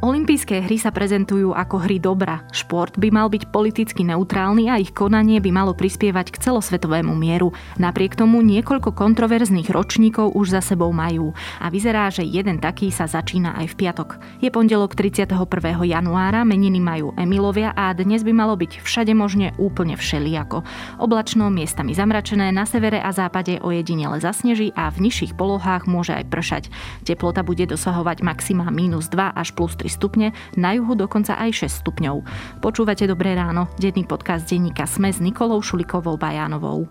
Olympijské hry sa prezentujú ako hry dobra. Šport by mal byť politicky neutrálny a ich konanie by malo prispievať k celosvetovému mieru. Napriek tomu niekoľko kontroverzných ročníkov už za sebou majú. A vyzerá, že jeden taký sa začína aj v piatok. Je pondelok 31. januára, meniny majú Emilovia a dnes by malo byť všade možne úplne všeliako. Oblačno, miestami zamračené, na severe a západe ojedinele zasneží a v nižších polohách môže aj pršať. Teplota bude dosahovať maxima minus 2 až plus 3 stupne, na juhu dokonca aj 6 stupňov. Počúvate Dobré ráno, denný podcast denníka Sme s Nikolou Šulikovou Bajánovou.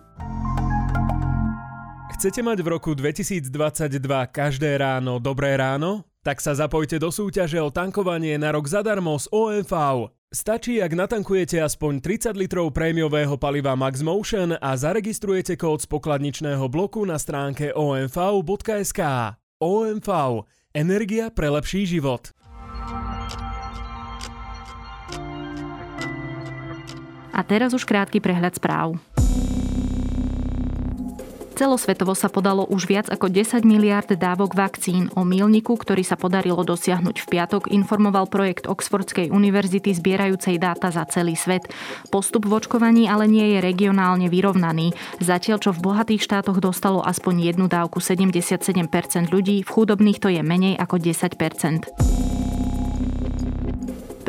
Chcete mať v roku 2022 každé ráno dobré ráno? Tak sa zapojte do súťaže o tankovanie na rok zadarmo z OMV. Stačí, ak natankujete aspoň 30 litrov prémiového paliva Max Motion a zaregistrujete kód z pokladničného bloku na stránke omv.sk. OMV. Energia pre lepší život. A teraz už krátky prehľad správ. Celosvetovo sa podalo už viac ako 10 miliard dávok vakcín. O mílniku, ktorý sa podarilo dosiahnuť v piatok, informoval projekt Oxfordskej univerzity zbierajúcej dáta za celý svet. Postup v očkovaní ale nie je regionálne vyrovnaný. Zatiaľ, čo v bohatých štátoch dostalo aspoň jednu dávku 77% ľudí, v chudobných to je menej ako 10%.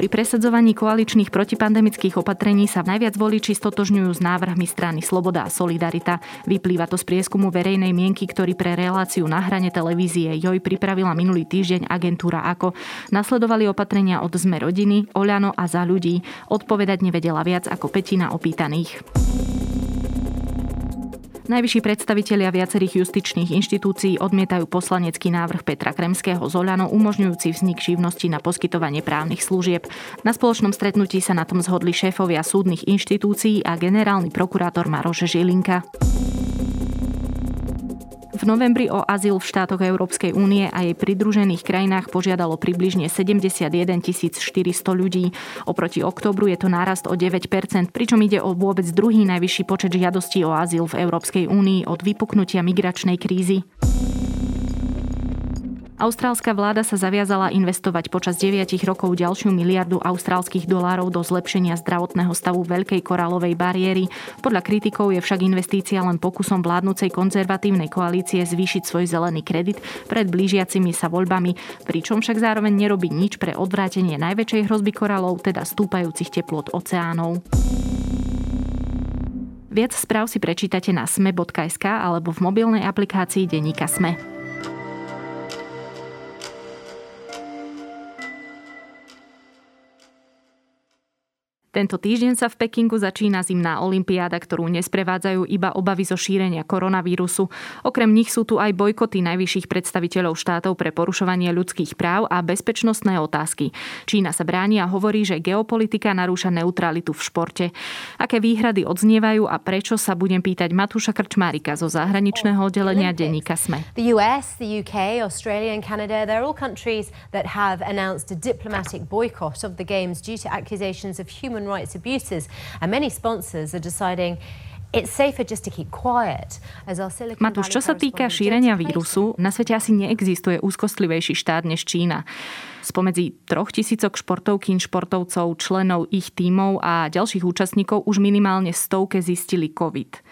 Pri presadzovaní koaličných protipandemických opatrení sa najviac voliči stotožňujú s návrhmi strany Sloboda a Solidarita. Vyplýva to z prieskumu verejnej mienky, ktorý pre reláciu na hrane televízie JOJ pripravila minulý týždeň agentúra AKO. Nasledovali opatrenia od Zme rodiny, Oľano a za ľudí. Odpovedať nevedela viac ako petina opýtaných. Najvyšší predstavitelia viacerých justičných inštitúcií odmietajú poslanecký návrh Petra Kremského z Oľano umožňujúci vznik živnosti na poskytovanie právnych služieb. Na spoločnom stretnutí sa na tom zhodli šéfovia súdnych inštitúcií a generálny prokurátor Maroš Žilinka. V novembri o azyl v štátoch Európskej únie a jej pridružených krajinách požiadalo približne 71 400 ľudí. Oproti oktobru je to nárast o 9%, pričom ide o vôbec druhý najvyšší počet žiadostí o azyl v Európskej únii od vypuknutia migračnej krízy. Austrálska vláda sa zaviazala investovať počas 9 rokov ďalšiu miliardu austrálskych dolárov do zlepšenia zdravotného stavu Veľkej korálovej bariéry. Podľa kritikov je však investícia len pokusom vládnucej konzervatívnej koalície zvýšiť svoj zelený kredit pred blížiacimi sa voľbami, pričom však zároveň nerobí nič pre odvrátenie najväčšej hrozby korálov, teda stúpajúcich teplot oceánov. Viac správ si prečítate na sme.sk alebo v mobilnej aplikácii Deníka Sme. Tento týždeň sa v Pekingu začína zimná olimpiáda, ktorú nesprevádzajú iba obavy zo šírenia koronavírusu. Okrem nich sú tu aj bojkoty najvyšších predstaviteľov štátov pre porušovanie ľudských práv a bezpečnostné otázky. Čína sa bráni a hovorí, že geopolitika narúša neutralitu v športe. Aké výhrady odznievajú a prečo sa budem pýtať Matúša Krčmárika zo zahraničného oddelenia denníka SME. The US, the UK, Australia and Canada, they're all countries that have announced a diplomatic boycott of the games due to accusations of human rights abuses. And many sponsors are deciding Matúš, čo sa týka šírenia vírusu, na svete asi neexistuje úzkostlivejší štát než Čína. Spomedzi troch tisícok športovkín, športovcov, členov ich tímov a ďalších účastníkov už minimálne stovke zistili COVID.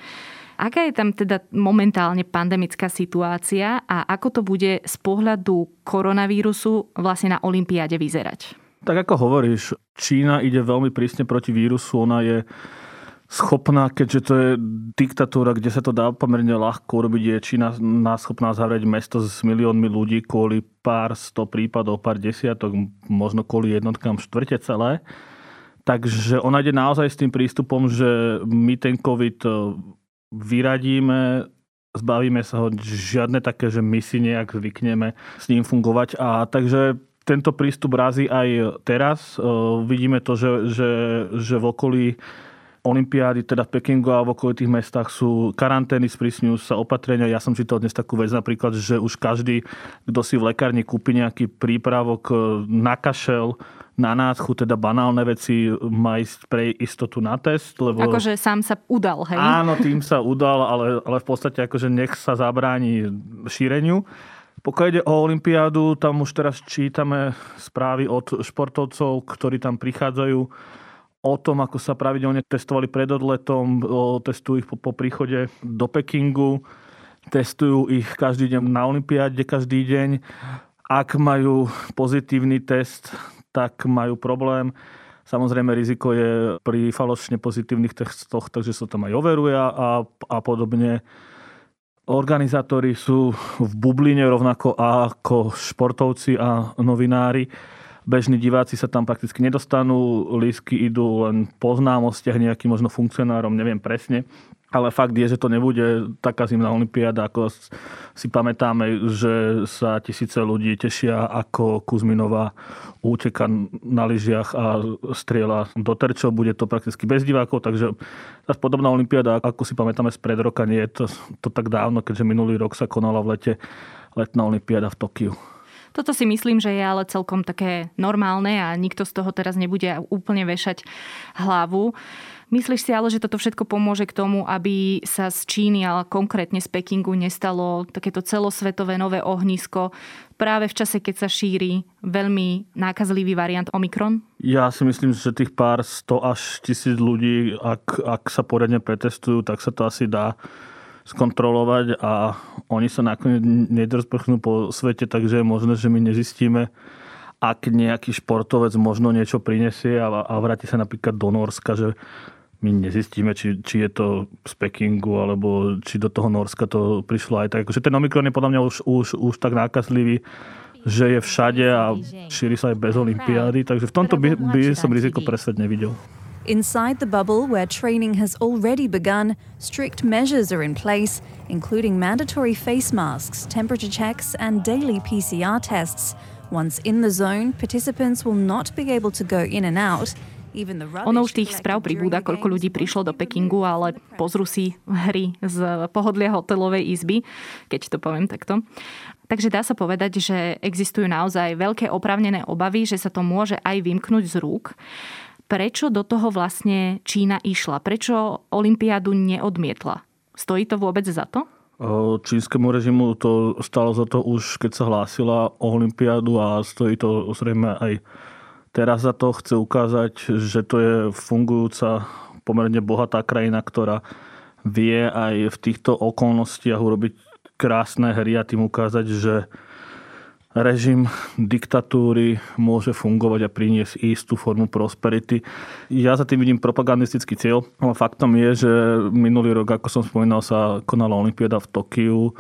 Aká je tam teda momentálne pandemická situácia a ako to bude z pohľadu koronavírusu vlastne na Olympiáde vyzerať? Tak ako hovoríš, Čína ide veľmi prísne proti vírusu. Ona je schopná, keďže to je diktatúra, kde sa to dá pomerne ľahko urobiť, je Čína schopná zavrieť mesto s miliónmi ľudí kvôli pár sto prípadov, pár desiatok, možno kvôli jednotkám štvrte celé. Takže ona ide naozaj s tým prístupom, že my ten COVID vyradíme, zbavíme sa ho žiadne také, že my si nejak zvykneme s ním fungovať. A takže tento prístup razí aj teraz. Vidíme to, že, že, že v okolí Olympiády, teda v Pekingu a v okolitých mestách sú karantény, sprísňujú sa opatrenia. Ja som čítal dnes takú vec napríklad, že už každý, kto si v lekárni kúpi nejaký prípravok na kašel, na nádchu, teda banálne veci, má ísť pre istotu na test. Lebo... Akože sám sa udal, hej? Áno, tým sa udal, ale, ale v podstate akože nech sa zabráni šíreniu. Pokiaľ ide o Olympiádu, tam už teraz čítame správy od športovcov, ktorí tam prichádzajú o tom, ako sa pravidelne testovali pred odletom, testujú ich po, po príchode do Pekingu, testujú ich každý deň na Olympiáde, každý deň. Ak majú pozitívny test, tak majú problém. Samozrejme, riziko je pri falošne pozitívnych testoch, takže sa tam aj overuje a, a podobne. Organizátori sú v bubline rovnako ako športovci a novinári. Bežní diváci sa tam prakticky nedostanú, lísky idú len po známostiach nejakým možno funkcionárom, neviem presne. Ale fakt je, že to nebude taká zimná olimpiáda, ako si pamätáme, že sa tisíce ľudí tešia, ako Kuzminová úteka na lyžiach a strieľa do terčov. Bude to prakticky bez divákov, takže podobná olimpiáda, ako si pamätáme z pred roka, nie je to, to tak dávno, keďže minulý rok sa konala v lete letná olimpiáda v Tokiu. Toto si myslím, že je ale celkom také normálne a nikto z toho teraz nebude úplne vešať hlavu. Myslíš si ale, že toto všetko pomôže k tomu, aby sa z Číny, ale konkrétne z Pekingu nestalo takéto celosvetové nové ohnisko práve v čase, keď sa šíri veľmi nákazlivý variant Omikron? Ja si myslím, že tých pár 100 až tisíc ľudí, ak, ak sa poriadne pretestujú, tak sa to asi dá skontrolovať a oni sa nakoniec nedrozprchnú po svete, takže je možné, že my nezistíme, ak nejaký športovec možno niečo prinesie a, a vráti sa napríklad do Norska, že my nezistíme, či, či je to z Pekingu, alebo či do toho Norska to prišlo aj tak. Akože ten Omikron je podľa mňa už, už, už tak nákazlivý, že je všade a šíri sa aj bez Olympiády, takže v tomto by, by som riziko pre svet nevidel. Inside the bubble, where training has already begun, strict measures are in place, including mandatory face masks, temperature checks, and daily PCR tests. Once in the zone, participants will not be able to go in and out. Ono už tých správ pribúda, koľko ľudí prišlo do Pekingu, ale pozrú si hry z pohodlia hotelovej izby, keď to poviem takto. Takže dá sa povedať, že existujú naozaj veľké opravnené obavy, že sa to môže aj vymknúť z rúk. Prečo do toho vlastne Čína išla? Prečo Olympiádu neodmietla? Stojí to vôbec za to? Čínskemu režimu to stalo za to už, keď sa hlásila o Olympiádu a stojí to zrejme aj Teraz za to chce ukázať, že to je fungujúca, pomerne bohatá krajina, ktorá vie aj v týchto okolnostiach urobiť krásne hry a tým ukázať, že režim diktatúry môže fungovať a priniesť istú formu prosperity. Ja za tým vidím propagandistický cieľ, ale faktom je, že minulý rok, ako som spomínal, sa konala Olympiáda v Tokiu.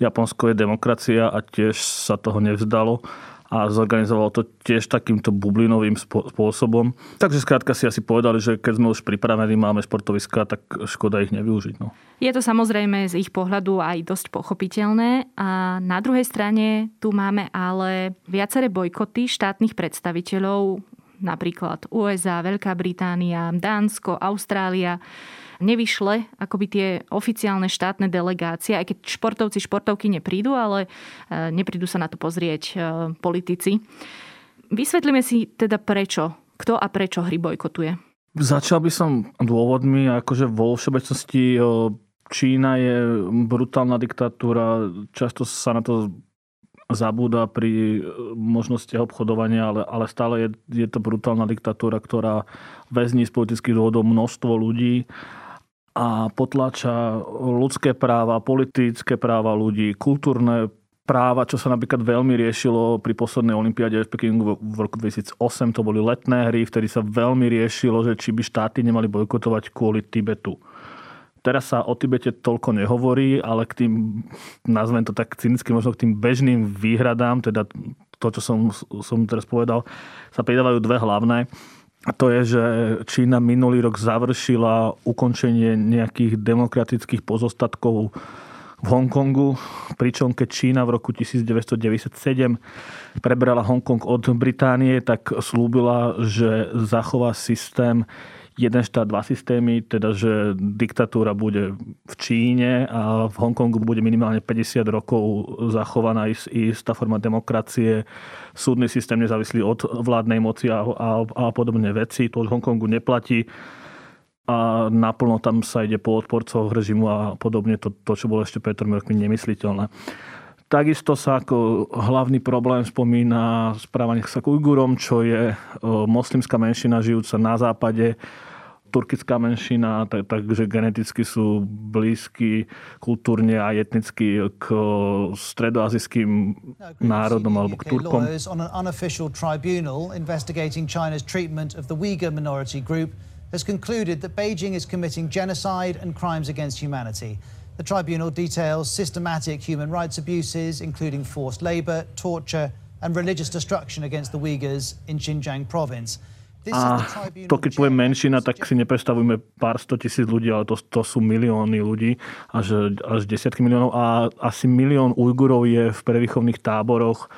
Japonsko je demokracia a tiež sa toho nevzdalo a zorganizovalo to tiež takýmto bublinovým spôsobom. Takže skrátka si asi povedali, že keď sme už pripravení, máme športoviska, tak škoda ich nevyužiť. No. Je to samozrejme z ich pohľadu aj dosť pochopiteľné a na druhej strane tu máme ale viaceré bojkoty štátnych predstaviteľov, napríklad USA, Veľká Británia, Dánsko, Austrália nevyšle akoby tie oficiálne štátne delegácie, aj keď športovci, športovky neprídu, ale e, neprídu sa na to pozrieť e, politici. Vysvetlíme si teda prečo, kto a prečo hry bojkotuje. Začal by som dôvodmi, akože vo všeobecnosti e, Čína je brutálna diktatúra, často sa na to zabúda pri možnostiach obchodovania, ale, ale stále je, je to brutálna diktatúra, ktorá väzní z politických dôvodov množstvo ľudí a potlača ľudské práva, politické práva ľudí, kultúrne práva, čo sa napríklad veľmi riešilo pri poslednej olympiáde v Pekingu v roku 2008. To boli letné hry, vtedy sa veľmi riešilo, že či by štáty nemali bojkotovať kvôli Tibetu. Teraz sa o Tibete toľko nehovorí, ale k tým, nazvem to tak cynicky, možno k tým bežným výhradám, teda to, čo som, som teraz povedal, sa pridávajú dve hlavné. A to je, že Čína minulý rok završila ukončenie nejakých demokratických pozostatkov v Hongkongu, pričom keď Čína v roku 1997 prebrala Hongkong od Británie, tak slúbila, že zachová systém jeden štát, dva systémy, teda že diktatúra bude v Číne a v Hongkongu bude minimálne 50 rokov zachovaná istá forma demokracie, súdny systém nezávislý od vládnej moci a, a, a podobné veci. To v Hongkongu neplatí a naplno tam sa ide po odporcoch režimu a podobne, to, to čo bolo ešte pred tromi rokmi nemysliteľné. Takisto sa ako hlavný problém spomína správanie sa k Ujgurom, čo je moslimská menšina žijúca na západe turkická menšina, tak, takže geneticky sú blízky kultúrne a etnicky k stredoazijským národom alebo k Turkom. has concluded that Beijing is committing genocide and crimes against humanity. The tribunal details systematic human rights abuses, including forced labor, torture, and religious destruction against the Uyghurs in Xinjiang province. A ah, to, keď poviem menšina, tak si nepredstavujeme pár sto tisíc ľudí, ale to, to sú milióny ľudí, až, až desiatky miliónov. A asi milión Ujgurov je v prevýchovných táboroch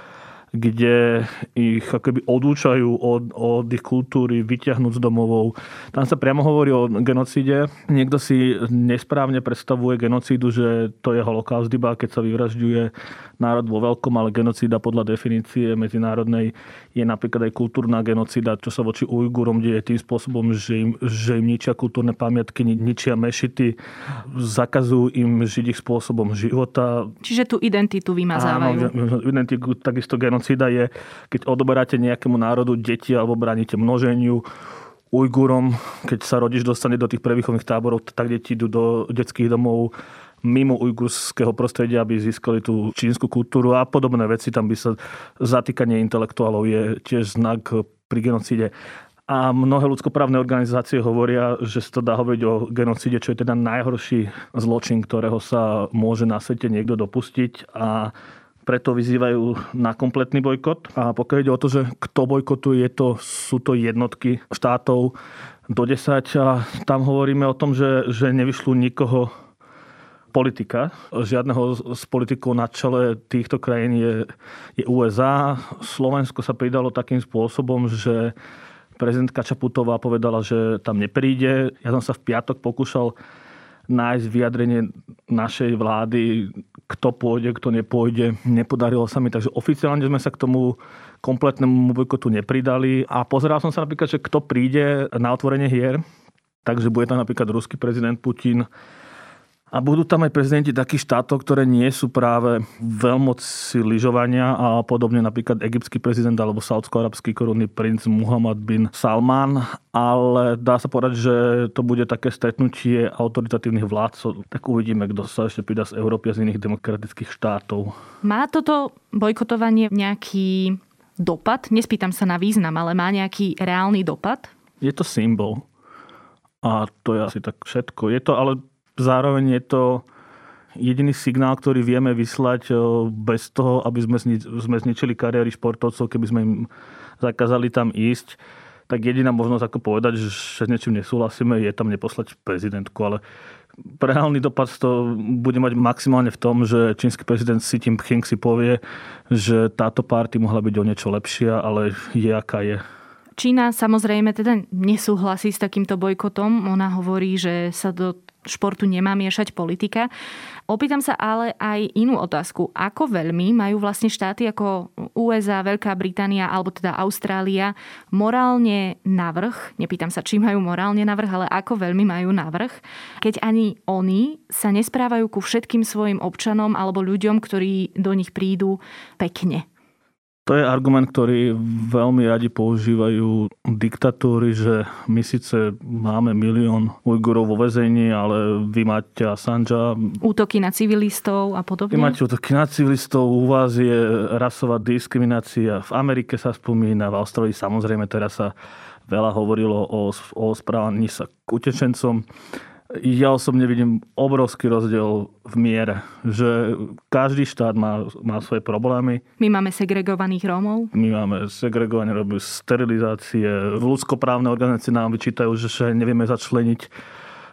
kde ich akoby odúčajú od, od ich kultúry, vyťahnúť z domovov. Tam sa priamo hovorí o genocíde. Niekto si nesprávne predstavuje genocídu, že to je holokaust, iba keď sa vyvražďuje národ vo veľkom, ale genocída podľa definície medzinárodnej je napríklad aj kultúrna genocída, čo sa voči Ujgurom deje tým spôsobom, že im, že im ničia kultúrne pamiatky, ničia mešity, zakazujú im žiť ich spôsobom života. Čiže tú identitu vymazávajú. Áno, identitu, takisto genocída genocída je, keď odoberáte nejakému národu deti alebo bránite množeniu, Ujgurom, keď sa rodič dostane do tých prevýchovných táborov, tak deti idú do detských domov mimo ujgurského prostredia, aby získali tú čínsku kultúru a podobné veci. Tam by sa zatýkanie intelektuálov je tiež znak pri genocíde. A mnohé ľudskoprávne organizácie hovoria, že sa to dá hovoriť o genocíde, čo je teda najhorší zločin, ktorého sa môže na svete niekto dopustiť. A preto vyzývajú na kompletný bojkot. A pokiaľ ide o to, že kto bojkotuje, je to, sú to jednotky štátov do 10 a tam hovoríme o tom, že, že nevyšľú nikoho politika. Žiadneho z politikov na čele týchto krajín je, je USA. Slovensko sa pridalo takým spôsobom, že prezidentka Čaputová povedala, že tam nepríde. Ja som sa v piatok pokúšal nájsť vyjadrenie našej vlády, kto pôjde, kto nepôjde. Nepodarilo sa mi, takže oficiálne sme sa k tomu kompletnému bojkotu nepridali. A pozeral som sa napríklad, že kto príde na otvorenie hier. Takže bude tam napríklad ruský prezident Putin, a budú tam aj prezidenti takých štátov, ktoré nie sú práve veľmoci lyžovania a podobne napríklad egyptský prezident alebo saudsko-arabský korunný princ Muhammad bin Salman, ale dá sa povedať, že to bude také stretnutie autoritatívnych vládcov. Tak uvidíme, kto sa ešte pridá z Európy a z iných demokratických štátov. Má toto bojkotovanie nejaký dopad? Nespýtam sa na význam, ale má nejaký reálny dopad? Je to symbol. A to je asi tak všetko. Je to ale Zároveň je to jediný signál, ktorý vieme vyslať bez toho, aby sme, sme zničili kariéry športovcov, keby sme im zakázali tam ísť, tak jediná možnosť ako povedať, že s niečím nesúhlasíme, je tam neposlať prezidentku, ale reálny dopad to bude mať maximálne v tom, že čínsky prezident Xi Jinping si povie, že táto party mohla byť o niečo lepšia, ale je aká je. Čína samozrejme teda nesúhlasí s takýmto bojkotom. Ona hovorí, že sa do športu nemá miešať politika. Opýtam sa ale aj inú otázku. Ako veľmi majú vlastne štáty ako USA, Veľká Británia alebo teda Austrália morálne navrh, nepýtam sa, či majú morálne navrh, ale ako veľmi majú navrh, keď ani oni sa nesprávajú ku všetkým svojim občanom alebo ľuďom, ktorí do nich prídu pekne. To je argument, ktorý veľmi radi používajú diktatúry, že my síce máme milión Ujgurov vo vezení, ale vy máte Assangea. Útoky na civilistov a podobne? Vy máte útoky na civilistov, u vás je rasová diskriminácia. V Amerike sa spomína, v Austrálii samozrejme teraz sa veľa hovorilo o, o správaní sa k utečencom ja osobne vidím obrovský rozdiel v miere, že každý štát má, má svoje problémy. My máme segregovaných Rómov? My máme segregované Rómov, sterilizácie. Ľudskoprávne organizácie nám vyčítajú, že nevieme začleniť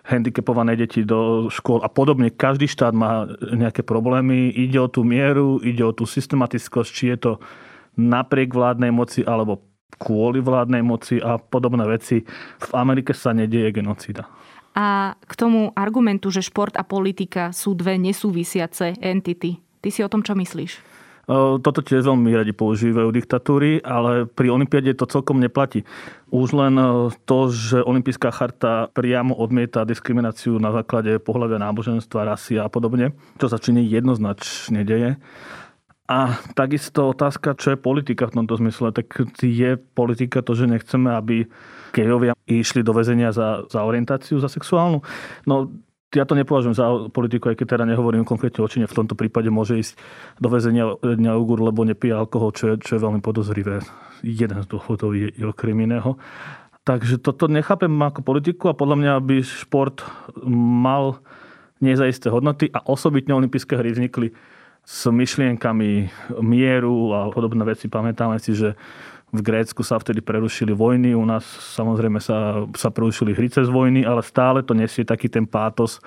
handicapované deti do škôl a podobne. Každý štát má nejaké problémy. Ide o tú mieru, ide o tú systematickosť, či je to napriek vládnej moci alebo kvôli vládnej moci a podobné veci. V Amerike sa nedieje genocída. A k tomu argumentu, že šport a politika sú dve nesúvisiace entity. Ty si o tom čo myslíš? Toto tiež veľmi radi používajú diktatúry, ale pri Olympiade to celkom neplatí. Už len to, že Olympijská charta priamo odmieta diskrimináciu na základe pohľavia náboženstva, rasy a podobne, čo sa čini jednoznačne deje. A takisto otázka, čo je politika v tomto zmysle. Tak je politika to, že nechceme, aby gejovia išli do väzenia za, za orientáciu, za sexuálnu. No ja to nepovažujem za politiku, aj keď teda nehovorím konkrétne o čine. V tomto prípade môže ísť do väzenia dňa Ugur, lebo nepije alkohol, čo je, čo je veľmi podozrivé. Jeden z dôvodov je, je okrem iného. Takže toto nechápem ako politiku a podľa mňa by šport mal nezaisté hodnoty a osobitne olympijské hry vznikli s myšlienkami mieru a podobné veci. Pamätáme si, že v Grécku sa vtedy prerušili vojny, u nás samozrejme sa, sa prerušili hry cez vojny, ale stále to nesie taký ten pátos,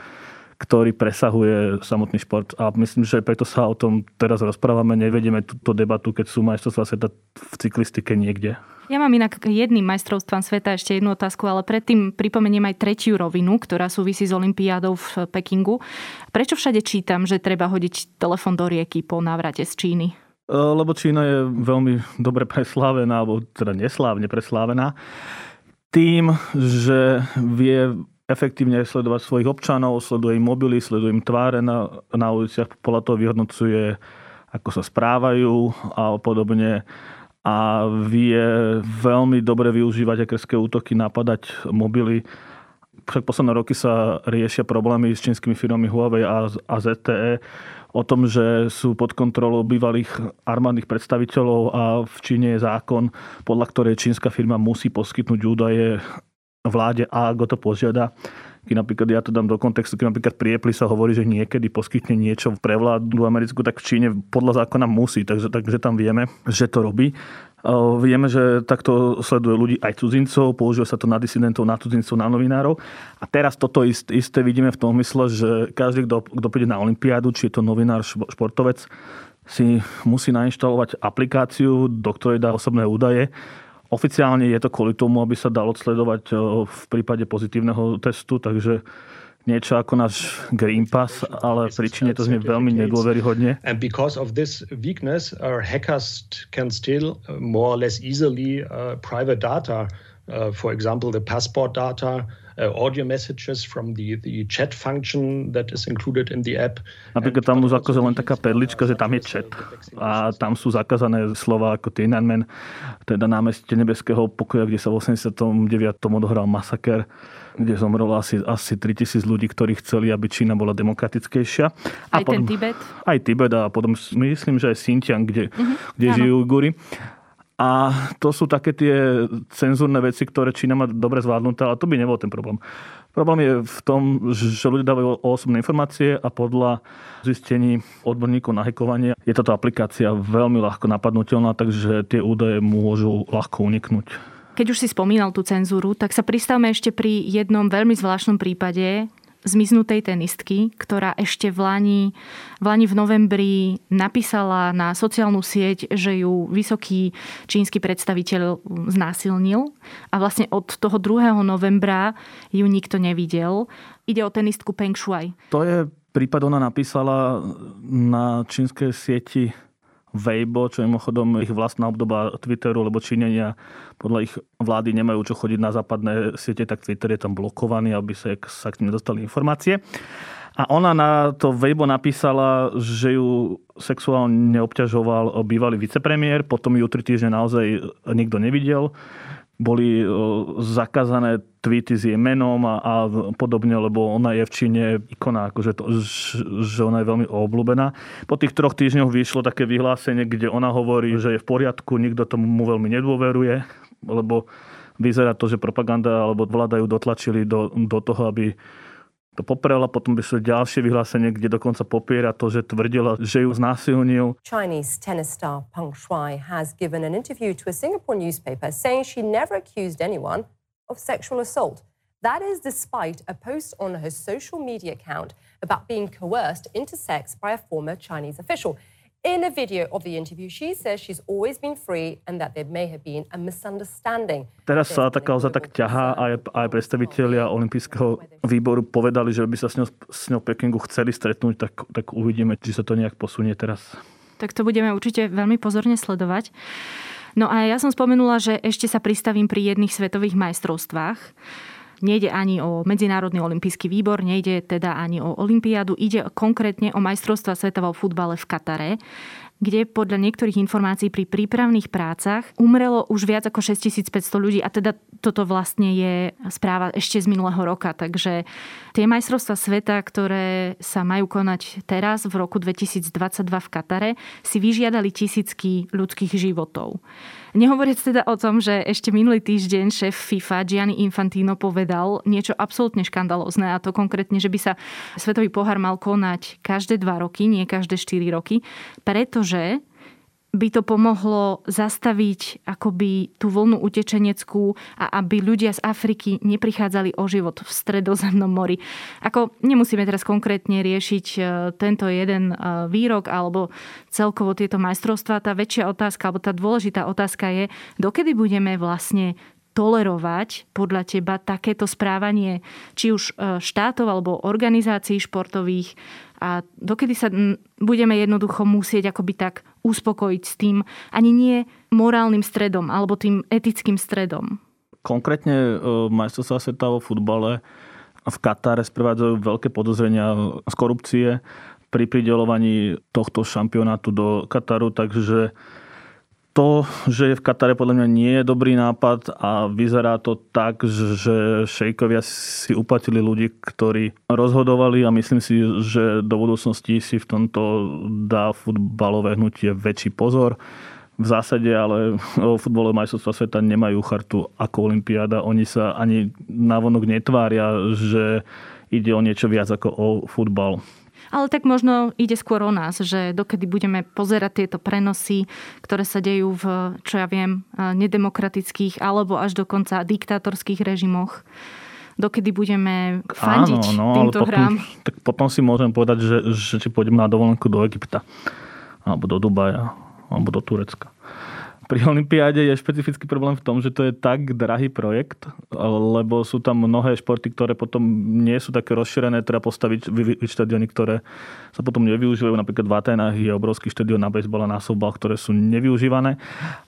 ktorý presahuje samotný šport. A myslím, že preto sa o tom teraz rozprávame, nevedieme túto debatu, keď sú majstrovstvá sveta v cyklistike niekde. Ja mám inak jedným majstrovstvám sveta ešte jednu otázku, ale predtým pripomeniem aj tretiu rovinu, ktorá súvisí s Olympiádou v Pekingu. Prečo všade čítam, že treba hodiť telefon do rieky po návrate z Číny? E, lebo Čína je veľmi dobre preslávená, alebo teda neslávne preslávená tým, že vie efektívne sledovať svojich občanov, sleduje im mobily, sleduje im tváre na, na uliciach, podľa toho vyhodnocuje, ako sa správajú a podobne a vie veľmi dobre využívať akerské útoky, napadať mobily. Však posledné roky sa riešia problémy s čínskymi firmami Huawei a, a ZTE o tom, že sú pod kontrolou bývalých armádnych predstaviteľov a v Číne je zákon, podľa ktorej čínska firma musí poskytnúť údaje vláde a ako to požiada keď napríklad ja to dám do kontextu, keď napríklad pri Apple sa hovorí, že niekedy poskytne niečo pre vládu americkú, tak v Číne podľa zákona musí, takže, takže tam vieme, že to robí. Vieme, že takto sleduje ľudí aj cudzincov, používa sa to na disidentov, na cudzincov, na novinárov. A teraz toto isté, vidíme v tom mysle, že každý, kto, kto príde na Olympiádu, či je to novinár, športovec, si musí nainštalovať aplikáciu, do ktorej dá osobné údaje Oficiálne je to kvôli tomu, aby sa dalo sledovať v prípade pozitívneho testu, takže niečo ako náš Green Pass, ale príčine to znie veľmi nedôveryhodne. And because of this weakness, our hackers can steal uh, more or less easily uh, private data. Uh, for example, the passport data, uh, audio messages from the, the chat function that is included in the app. Napríklad tam už akože len taká perlička, že tam je chat a tam sú zakázané slova ako Tiananmen, teda námestie nebeského pokoja, kde sa v 89. odohral masaker kde zomrelo asi, asi 3000 ľudí, ktorí chceli, aby Čína bola demokratickejšia. A aj potom, ten Tibet? Aj Tibet a potom myslím, že aj Xinjiang, kde, uh-huh, kde žijú Ujguri. A to sú také tie cenzúrne veci, ktoré Čína má dobre zvládnuté, ale to by nebol ten problém. Problém je v tom, že ľudia dávajú osobné informácie a podľa zistení odborníkov na hekovanie je táto aplikácia veľmi ľahko napadnutelná, takže tie údaje môžu ľahko uniknúť. Keď už si spomínal tú cenzúru, tak sa pristavme ešte pri jednom veľmi zvláštnom prípade, zmiznutej tenistky, ktorá ešte v Lani, v Lani v novembri napísala na sociálnu sieť, že ju vysoký čínsky predstaviteľ znásilnil a vlastne od toho 2. novembra ju nikto nevidel. Ide o tenistku Peng Shuai. To je prípad, ona napísala na čínskej sieti Weibo, čo je mimochodom ich vlastná obdoba Twitteru, lebo Číňania podľa ich vlády nemajú čo chodiť na západné siete, tak Twitter je tam blokovaný, aby sa, sa k nim dostali informácie. A ona na to Weibo napísala, že ju sexuálne obťažoval bývalý vicepremiér, potom ju tri týždne naozaj nikto nevidel boli zakázané tweety s jej menom a, a podobne, lebo ona je v Číne ikona, akože to, že ona je veľmi obľúbená. Po tých troch týždňoch vyšlo také vyhlásenie, kde ona hovorí, že je v poriadku, nikto tomu veľmi nedôveruje, lebo vyzerá to, že propaganda alebo vláda ju dotlačili do, do toho, aby to potom ďalšie vyhlásenie, kde dokonca popiera to, že tvrdila, že ju znásilnil. Chinese tennis star Peng Shuai has given an interview to a Singapore newspaper saying she never accused anyone of sexual assault. That is despite a post on her social media account about being coerced into sex by a former Chinese official. In a video of the interview, she says she's always been free and that there may have been a misunderstanding. Teraz sa tá kauza tak ťahá aj, aj predstavitelia Olympijského výboru povedali, že by sa s ňou, s ňou Pekingu chceli stretnúť, tak, tak uvidíme, či sa to nejak posunie teraz. Tak to budeme určite veľmi pozorne sledovať. No a ja som spomenula, že ešte sa pristavím pri jedných svetových majstrovstvách. Nejde ani o Medzinárodný olimpijský výbor, nejde teda ani o Olympiádu, ide konkrétne o majstrovstva sveta vo futbale v Katare. kde podľa niektorých informácií pri prípravných prácach umrelo už viac ako 6500 ľudí a teda toto vlastne je správa ešte z minulého roka. Takže tie majstrovstvá sveta, ktoré sa majú konať teraz v roku 2022 v Katare, si vyžiadali tisícky ľudských životov. Nehovoriac teda o tom, že ešte minulý týždeň šéf FIFA Gianni Infantino povedal niečo absolútne škandalózne a to konkrétne, že by sa Svetový pohár mal konať každé dva roky, nie každé štyri roky, pretože by to pomohlo zastaviť akoby tú vlnu utečeneckú a aby ľudia z Afriky neprichádzali o život v stredozemnom mori. Ako nemusíme teraz konkrétne riešiť e, tento jeden e, výrok alebo celkovo tieto majstrovstvá. Tá väčšia otázka alebo tá dôležitá otázka je, dokedy budeme vlastne tolerovať podľa teba takéto správanie či už e, štátov alebo organizácií športových a dokedy sa budeme jednoducho musieť akoby tak uspokojiť s tým ani nie morálnym stredom alebo tým etickým stredom. Konkrétne e, majstrovstvá sveta vo futbale v Katare sprevádzajú veľké podozrenia z korupcie pri pridelovaní tohto šampionátu do Kataru, takže to, že je v Katare podľa mňa nie je dobrý nápad a vyzerá to tak, že šejkovia si uplatili ľudí, ktorí rozhodovali a myslím si, že do budúcnosti si v tomto dá futbalové hnutie väčší pozor. V zásade ale o majstrovstvá sveta nemajú chartu ako Olympiáda. Oni sa ani navonok netvária, že ide o niečo viac ako o futbal. Ale tak možno ide skôr o nás, že dokedy budeme pozerať tieto prenosy, ktoré sa dejú v, čo ja viem, nedemokratických alebo až dokonca diktátorských režimoch dokedy budeme fandiť Áno, no, týmto ale hrám. Potom, tak potom si môžem povedať, že, že či pôjdem na dovolenku do Egypta, alebo do Dubaja, alebo do Turecka. Pri Olympiáde je špecifický problém v tom, že to je tak drahý projekt, lebo sú tam mnohé športy, ktoré potom nie sú také rozšírené, treba postaviť štadióny, ktoré sa potom nevyužívajú. Napríklad v Atenách je obrovský štadión na baseball a na softball, ktoré sú nevyužívané.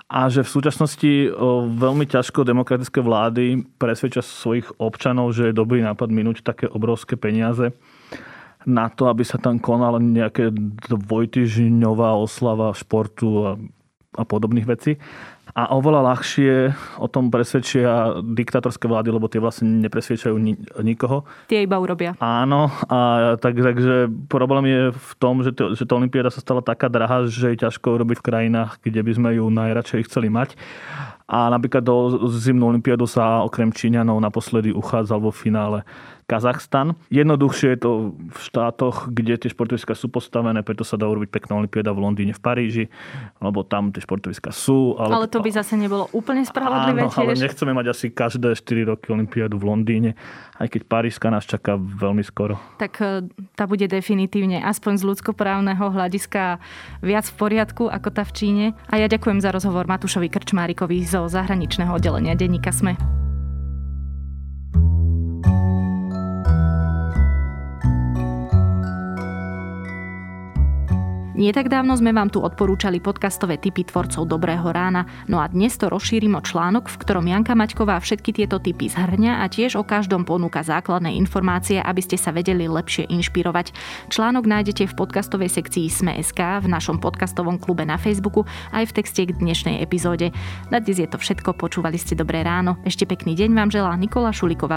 A že v súčasnosti veľmi ťažko demokratické vlády presvedčia svojich občanov, že je dobrý nápad minúť také obrovské peniaze na to, aby sa tam konala nejaké dvojtyžňová oslava športu a a podobných vecí. A oveľa ľahšie o tom presvedčia diktatorské vlády, lebo tie vlastne nepresvedčajú ni- nikoho. Tie iba urobia. Áno, a tak, takže problém je v tom, že, to, že tá Olympiáda sa stala taká drahá, že je ťažko urobiť v krajinách, kde by sme ju najradšej chceli mať. A napríklad do zimnú Olympiádu sa okrem Číňanov naposledy uchádzal vo finále Kazachstan. Jednoduchšie je to v štátoch, kde tie športoviska sú postavené, preto sa dá urobiť pekná olimpiáda v Londýne, v Paríži, lebo tam tie športoviska sú. Ale, ale to by zase nebolo úplne spravodlivé áno, tiež. ale nechceme mať asi každé 4 roky olimpiádu v Londýne, aj keď Parížska nás čaká veľmi skoro. Tak e, tá bude definitívne aspoň z ľudskoprávneho hľadiska viac v poriadku ako tá v Číne. A ja ďakujem za rozhovor Matúšovi Krčmárikovi zo zahraničného oddelenia denníka SME. Nie tak dávno sme vám tu odporúčali podcastové typy tvorcov Dobrého rána, no a dnes to rozšírim o článok, v ktorom Janka Maťková všetky tieto typy zhrňa a tiež o každom ponúka základné informácie, aby ste sa vedeli lepšie inšpirovať. Článok nájdete v podcastovej sekcii Sme.sk, v našom podcastovom klube na Facebooku aj v texte k dnešnej epizóde. Na dnes je to všetko, počúvali ste Dobré ráno. Ešte pekný deň vám želá Nikola Šuliková